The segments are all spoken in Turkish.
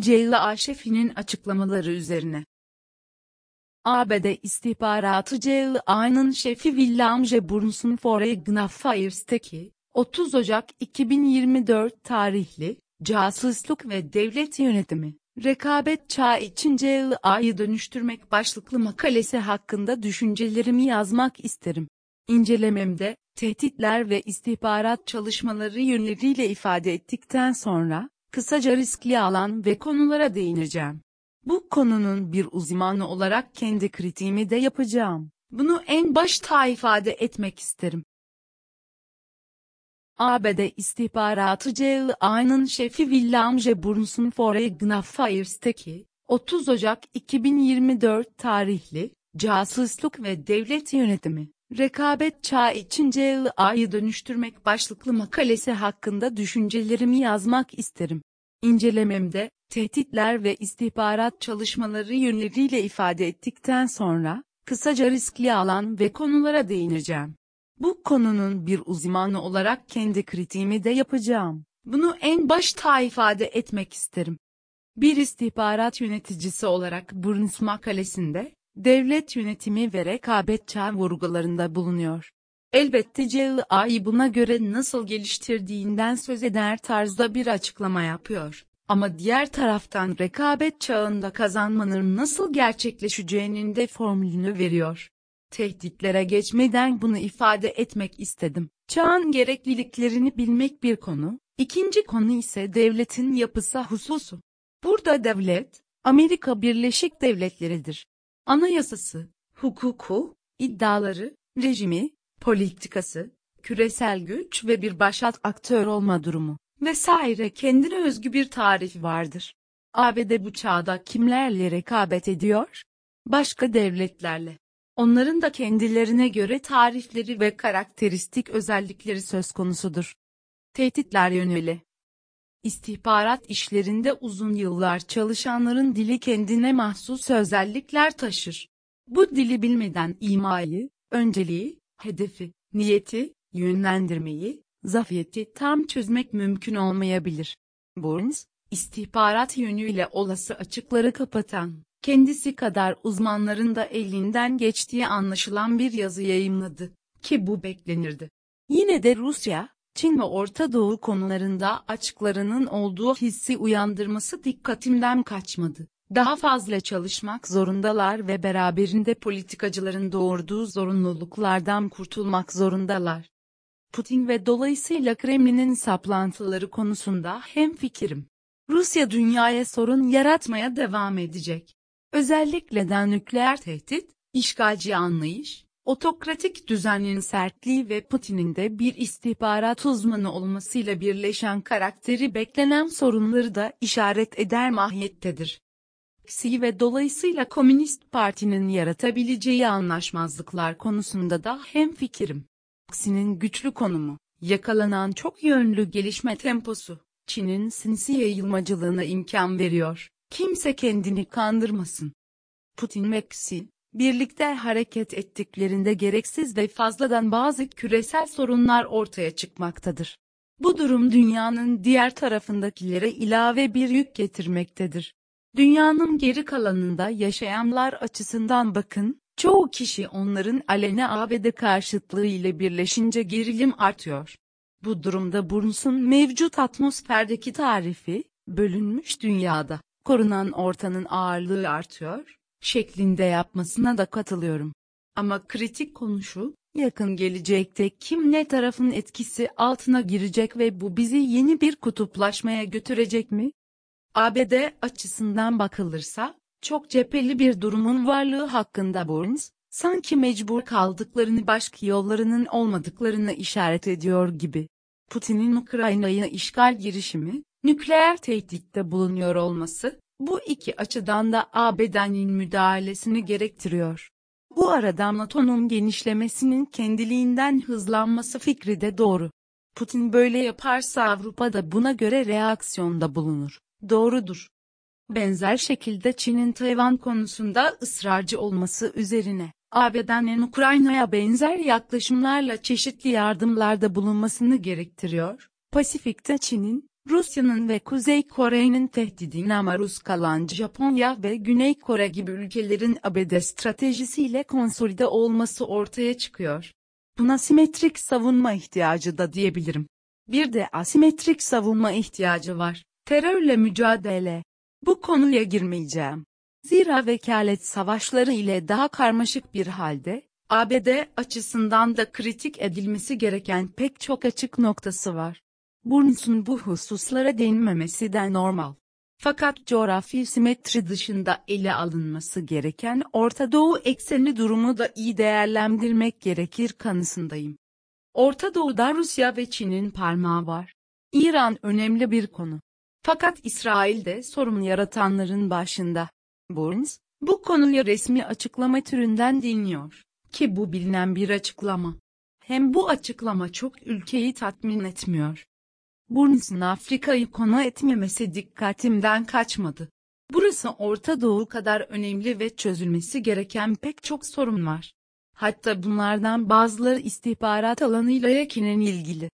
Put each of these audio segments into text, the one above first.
CIA şefinin açıklamaları üzerine. ABD istihbaratı CIA'nın şefi William J. Brunson Foreign Affairs'teki 30 Ocak 2024 tarihli Casusluk ve Devlet Yönetimi Rekabet Çağı için CIA'yı dönüştürmek başlıklı makalesi hakkında düşüncelerimi yazmak isterim. İncelememde, tehditler ve istihbarat çalışmaları yönleriyle ifade ettikten sonra, kısaca riskli alan ve konulara değineceğim. Bu konunun bir uzmanı olarak kendi kritiğimi de yapacağım. Bunu en başta ifade etmek isterim. ABD istihbaratı CIA'nın şefi William J. Brunson Foreign Affairs'teki 30 Ocak 2024 tarihli Casusluk ve Devlet Yönetimi Rekabet Çağı için CIA'yı dönüştürmek başlıklı makalesi hakkında düşüncelerimi yazmak isterim. İncelememde, tehditler ve istihbarat çalışmaları yönleriyle ifade ettikten sonra, kısaca riskli alan ve konulara değineceğim. Bu konunun bir uzmanı olarak kendi kritiğimi de yapacağım. Bunu en başta ifade etmek isterim. Bir istihbarat yöneticisi olarak Burns makalesinde, devlet yönetimi ve rekabet çağı vurgularında bulunuyor. Elbette CIA'yı buna göre nasıl geliştirdiğinden söz eder tarzda bir açıklama yapıyor. Ama diğer taraftan rekabet çağında kazanmanın nasıl gerçekleşeceğinin de formülünü veriyor. Tehditlere geçmeden bunu ifade etmek istedim. Çağın gerekliliklerini bilmek bir konu, ikinci konu ise devletin yapısı hususu. Burada devlet, Amerika Birleşik Devletleri'dir. Anayasası, hukuku, iddiaları, rejimi, politikası, küresel güç ve bir başat aktör olma durumu vesaire kendine özgü bir tarifi vardır. ABD bu çağda kimlerle rekabet ediyor? Başka devletlerle. Onların da kendilerine göre tarifleri ve karakteristik özellikleri söz konusudur. Tehditler yöneli. İstihbarat işlerinde uzun yıllar çalışanların dili kendine mahsus özellikler taşır. Bu dili bilmeden imayı, önceliği, hedefi, niyeti, yönlendirmeyi, zafiyeti tam çözmek mümkün olmayabilir. Burns, istihbarat yönüyle olası açıkları kapatan, kendisi kadar uzmanların da elinden geçtiği anlaşılan bir yazı yayımladı, ki bu beklenirdi. Yine de Rusya, Çin ve Orta Doğu konularında açıklarının olduğu hissi uyandırması dikkatimden kaçmadı. Daha fazla çalışmak zorundalar ve beraberinde politikacıların doğurduğu zorunluluklardan kurtulmak zorundalar. Putin ve dolayısıyla Kremlin'in saplantıları konusunda hemfikirim. Rusya dünyaya sorun yaratmaya devam edecek. Özellikle de nükleer tehdit, işgalci anlayış, otokratik düzenin sertliği ve Putin'in de bir istihbarat uzmanı olmasıyla birleşen karakteri beklenen sorunları da işaret eder mahiyettedir. Xi ve dolayısıyla Komünist Parti'nin yaratabileceği anlaşmazlıklar konusunda da hemfikirim. Xi'nin güçlü konumu, yakalanan çok yönlü gelişme temposu, Çin'in sinsi yayılmacılığına imkan veriyor. Kimse kendini kandırmasın. Putin ve Xi, birlikte hareket ettiklerinde gereksiz ve fazladan bazı küresel sorunlar ortaya çıkmaktadır. Bu durum dünyanın diğer tarafındakilere ilave bir yük getirmektedir. Dünyanın geri kalanında yaşayanlar açısından bakın, çoğu kişi onların alene ABD karşıtlığı ile birleşince gerilim artıyor. Bu durumda Burns'un mevcut atmosferdeki tarifi, bölünmüş dünyada, korunan ortanın ağırlığı artıyor, şeklinde yapmasına da katılıyorum. Ama kritik konu şu, yakın gelecekte kim ne tarafın etkisi altına girecek ve bu bizi yeni bir kutuplaşmaya götürecek mi? ABD açısından bakılırsa, çok cepheli bir durumun varlığı hakkında Burns, sanki mecbur kaldıklarını başka yollarının olmadıklarını işaret ediyor gibi. Putin'in Ukrayna'ya işgal girişimi, nükleer tehditte bulunuyor olması, bu iki açıdan da ABD'nin müdahalesini gerektiriyor. Bu arada NATO'nun genişlemesinin kendiliğinden hızlanması fikri de doğru. Putin böyle yaparsa Avrupa da buna göre reaksiyonda bulunur. Doğrudur. Benzer şekilde Çin'in Tayvan konusunda ısrarcı olması üzerine, ABD'nin Ukrayna'ya benzer yaklaşımlarla çeşitli yardımlarda bulunmasını gerektiriyor. Pasifik'te Çin'in, Rusya'nın ve Kuzey Kore'nin tehdidine maruz kalan Japonya ve Güney Kore gibi ülkelerin ABD stratejisiyle konsolide olması ortaya çıkıyor. Buna simetrik savunma ihtiyacı da diyebilirim. Bir de asimetrik savunma ihtiyacı var. Terörle mücadele. Bu konuya girmeyeceğim. Zira vekalet savaşları ile daha karmaşık bir halde, ABD açısından da kritik edilmesi gereken pek çok açık noktası var. Burns'un bu hususlara değinmemesi de normal. Fakat coğrafi simetri dışında ele alınması gereken Orta Doğu ekseni durumu da iyi değerlendirmek gerekir kanısındayım. Orta Doğu'da Rusya ve Çin'in parmağı var. İran önemli bir konu. Fakat İsrail de sorun yaratanların başında. Burns, bu konuya resmi açıklama türünden dinliyor. Ki bu bilinen bir açıklama. Hem bu açıklama çok ülkeyi tatmin etmiyor. Burns'un Afrika'yı konu etmemesi dikkatimden kaçmadı. Burası Orta Doğu kadar önemli ve çözülmesi gereken pek çok sorun var. Hatta bunlardan bazıları istihbarat alanıyla yakinen ilgili.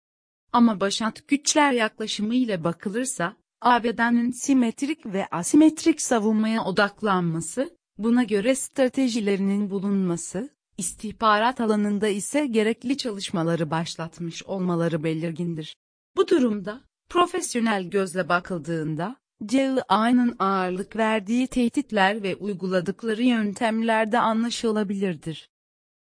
Ama başat güçler yaklaşımıyla bakılırsa, ABD'nin simetrik ve asimetrik savunmaya odaklanması, buna göre stratejilerinin bulunması, istihbarat alanında ise gerekli çalışmaları başlatmış olmaları belirgindir. Bu durumda, profesyonel gözle bakıldığında, CIA'nın ağırlık verdiği tehditler ve uyguladıkları yöntemler de anlaşılabilirdir.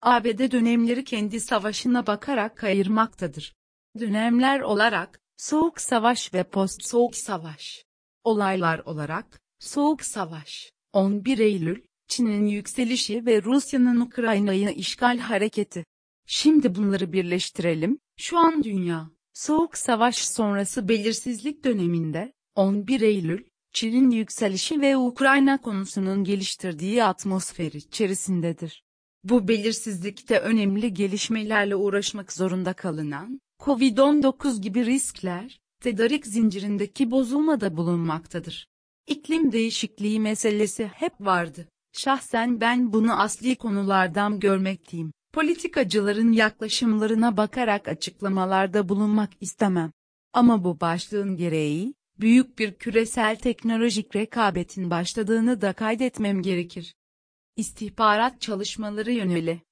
ABD dönemleri kendi savaşına bakarak ayırmaktadır. Dönemler olarak, Soğuk Savaş ve Post-Soğuk Savaş. Olaylar olarak, Soğuk Savaş, 11 Eylül, Çin'in yükselişi ve Rusya'nın Ukrayna'yı işgal hareketi. Şimdi bunları birleştirelim, şu an dünya, Soğuk Savaş sonrası belirsizlik döneminde, 11 Eylül, Çin'in yükselişi ve Ukrayna konusunun geliştirdiği atmosfer içerisindedir. Bu belirsizlikte önemli gelişmelerle uğraşmak zorunda kalınan, Covid-19 gibi riskler, tedarik zincirindeki bozulmada bulunmaktadır. İklim değişikliği meselesi hep vardı. Şahsen ben bunu asli konulardan görmekteyim. Politikacıların yaklaşımlarına bakarak açıklamalarda bulunmak istemem. Ama bu başlığın gereği, büyük bir küresel teknolojik rekabetin başladığını da kaydetmem gerekir. İstihbarat çalışmaları yöneli.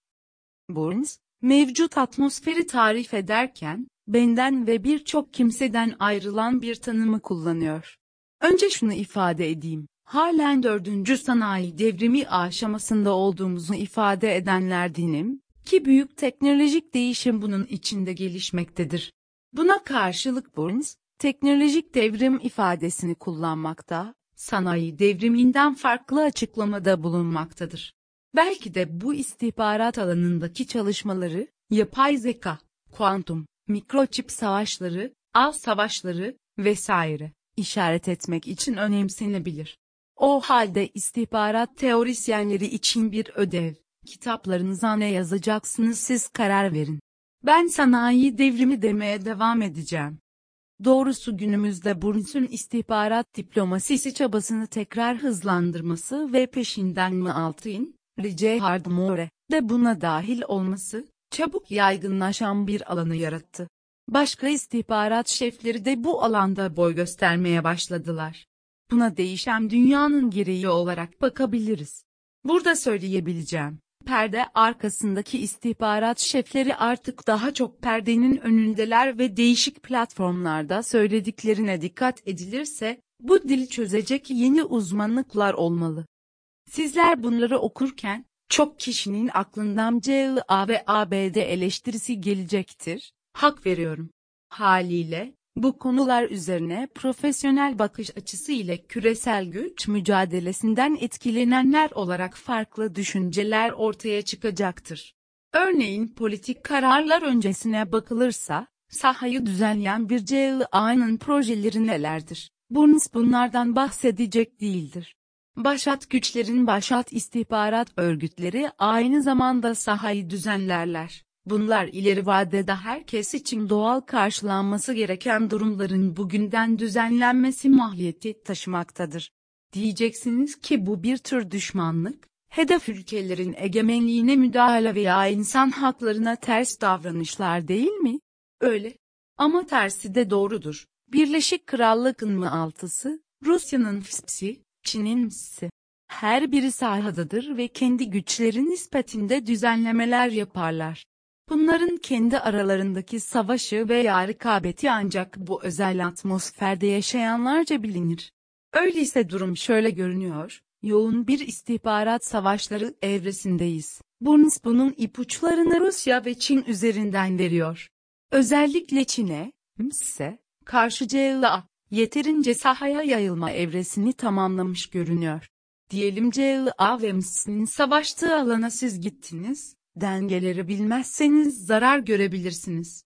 Burns, mevcut atmosferi tarif ederken, benden ve birçok kimseden ayrılan bir tanımı kullanıyor. Önce şunu ifade edeyim. Halen dördüncü sanayi devrimi aşamasında olduğumuzu ifade edenlerdenim, ki büyük teknolojik değişim bunun içinde gelişmektedir. Buna karşılık Burns, teknolojik devrim ifadesini kullanmakta, sanayi devriminden farklı açıklamada bulunmaktadır. Belki de bu istihbarat alanındaki çalışmaları, yapay zeka, kuantum, mikroçip savaşları, av savaşları vesaire işaret etmek için önemsenebilir. O halde istihbarat teorisyenleri için bir ödev. Kitaplarınıza ne yazacaksınız siz karar verin. Ben sanayi devrimi demeye devam edeceğim. Doğrusu günümüzde Burns'un istihbarat diplomasisi çabasını tekrar hızlandırması ve peşinden mi Altın, Richard Moore de buna dahil olması, çabuk yaygınlaşan bir alanı yarattı. Başka istihbarat şefleri de bu alanda boy göstermeye başladılar. Buna değişen dünyanın gereği olarak bakabiliriz. Burada söyleyebileceğim. Perde arkasındaki istihbarat şefleri artık daha çok perdenin önündeler ve değişik platformlarda söylediklerine dikkat edilirse, bu dili çözecek yeni uzmanlıklar olmalı. Sizler bunları okurken, çok kişinin aklından CLA ve ABD eleştirisi gelecektir, hak veriyorum. Haliyle, bu konular üzerine profesyonel bakış açısı ile küresel güç mücadelesinden etkilenenler olarak farklı düşünceler ortaya çıkacaktır. Örneğin politik kararlar öncesine bakılırsa, sahayı düzenleyen bir CLA'nın projeleri nelerdir? Burns bunlardan bahsedecek değildir. Başat güçlerin başat istihbarat örgütleri aynı zamanda sahayı düzenlerler. Bunlar ileri vadede herkes için doğal karşılanması gereken durumların bugünden düzenlenmesi mahiyeti taşımaktadır. Diyeceksiniz ki bu bir tür düşmanlık, hedef ülkelerin egemenliğine müdahale veya insan haklarına ters davranışlar değil mi? Öyle. Ama tersi de doğrudur. Birleşik Krallık'ın mı altısı, Rusya'nın FSP'si, Çin'in MS'si. Her biri sahadadır ve kendi güçleri nispetinde düzenlemeler yaparlar. Bunların kendi aralarındaki savaşı veya rekabeti ancak bu özel atmosferde yaşayanlarca bilinir. Öyleyse durum şöyle görünüyor, yoğun bir istihbarat savaşları evresindeyiz. Burns bunun ipuçlarını Rusya ve Çin üzerinden veriyor. Özellikle Çin'e, ise karşı CLA, yeterince sahaya yayılma evresini tamamlamış görünüyor. Diyelim CLA ve MS'nin savaştığı alana siz gittiniz, dengeleri bilmezseniz zarar görebilirsiniz.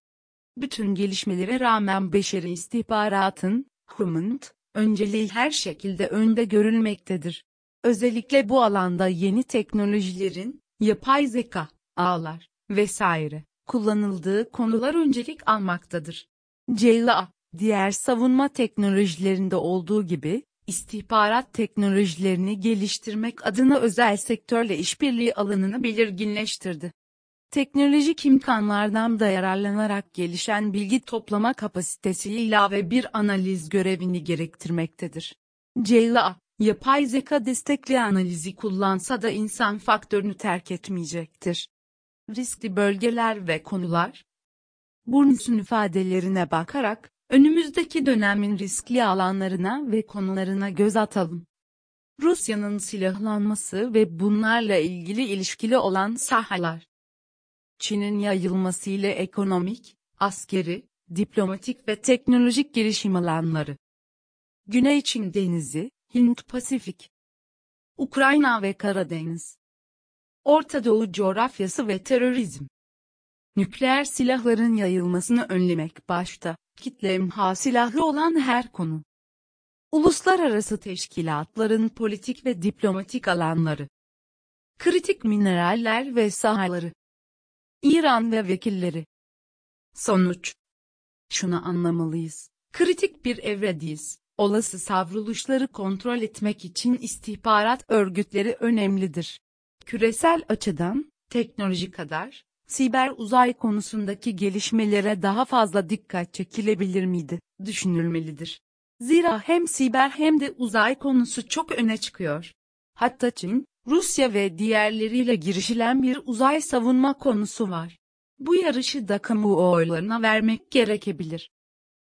Bütün gelişmelere rağmen beşeri istihbaratın, human, önceliği her şekilde önde görülmektedir. Özellikle bu alanda yeni teknolojilerin, yapay zeka, ağlar vesaire kullanıldığı konular öncelik almaktadır. CLA, diğer savunma teknolojilerinde olduğu gibi, istihbarat teknolojilerini geliştirmek adına özel sektörle işbirliği alanını belirginleştirdi. Teknolojik imkanlardan da yararlanarak gelişen bilgi toplama kapasitesi ilave bir analiz görevini gerektirmektedir. CLA, yapay zeka destekli analizi kullansa da insan faktörünü terk etmeyecektir. Riskli bölgeler ve konular Burns'un ifadelerine bakarak, önümüzdeki dönemin riskli alanlarına ve konularına göz atalım. Rusya'nın silahlanması ve bunlarla ilgili ilişkili olan sahalar. Çin'in yayılması ile ekonomik, askeri, diplomatik ve teknolojik gelişim alanları. Güney Çin Denizi, Hint-Pasifik. Ukrayna ve Karadeniz. Orta Doğu coğrafyası ve terörizm. Nükleer silahların yayılmasını önlemek başta, kitle imha silahı olan her konu. Uluslararası teşkilatların politik ve diplomatik alanları. Kritik mineraller ve sahaları. İran ve vekilleri. Sonuç. Şunu anlamalıyız. Kritik bir evredeyiz. Olası savruluşları kontrol etmek için istihbarat örgütleri önemlidir. Küresel açıdan, teknoloji kadar, siber uzay konusundaki gelişmelere daha fazla dikkat çekilebilir miydi, düşünülmelidir. Zira hem siber hem de uzay konusu çok öne çıkıyor. Hatta Çin, Rusya ve diğerleriyle girişilen bir uzay savunma konusu var. Bu yarışı da kamuoylarına vermek gerekebilir.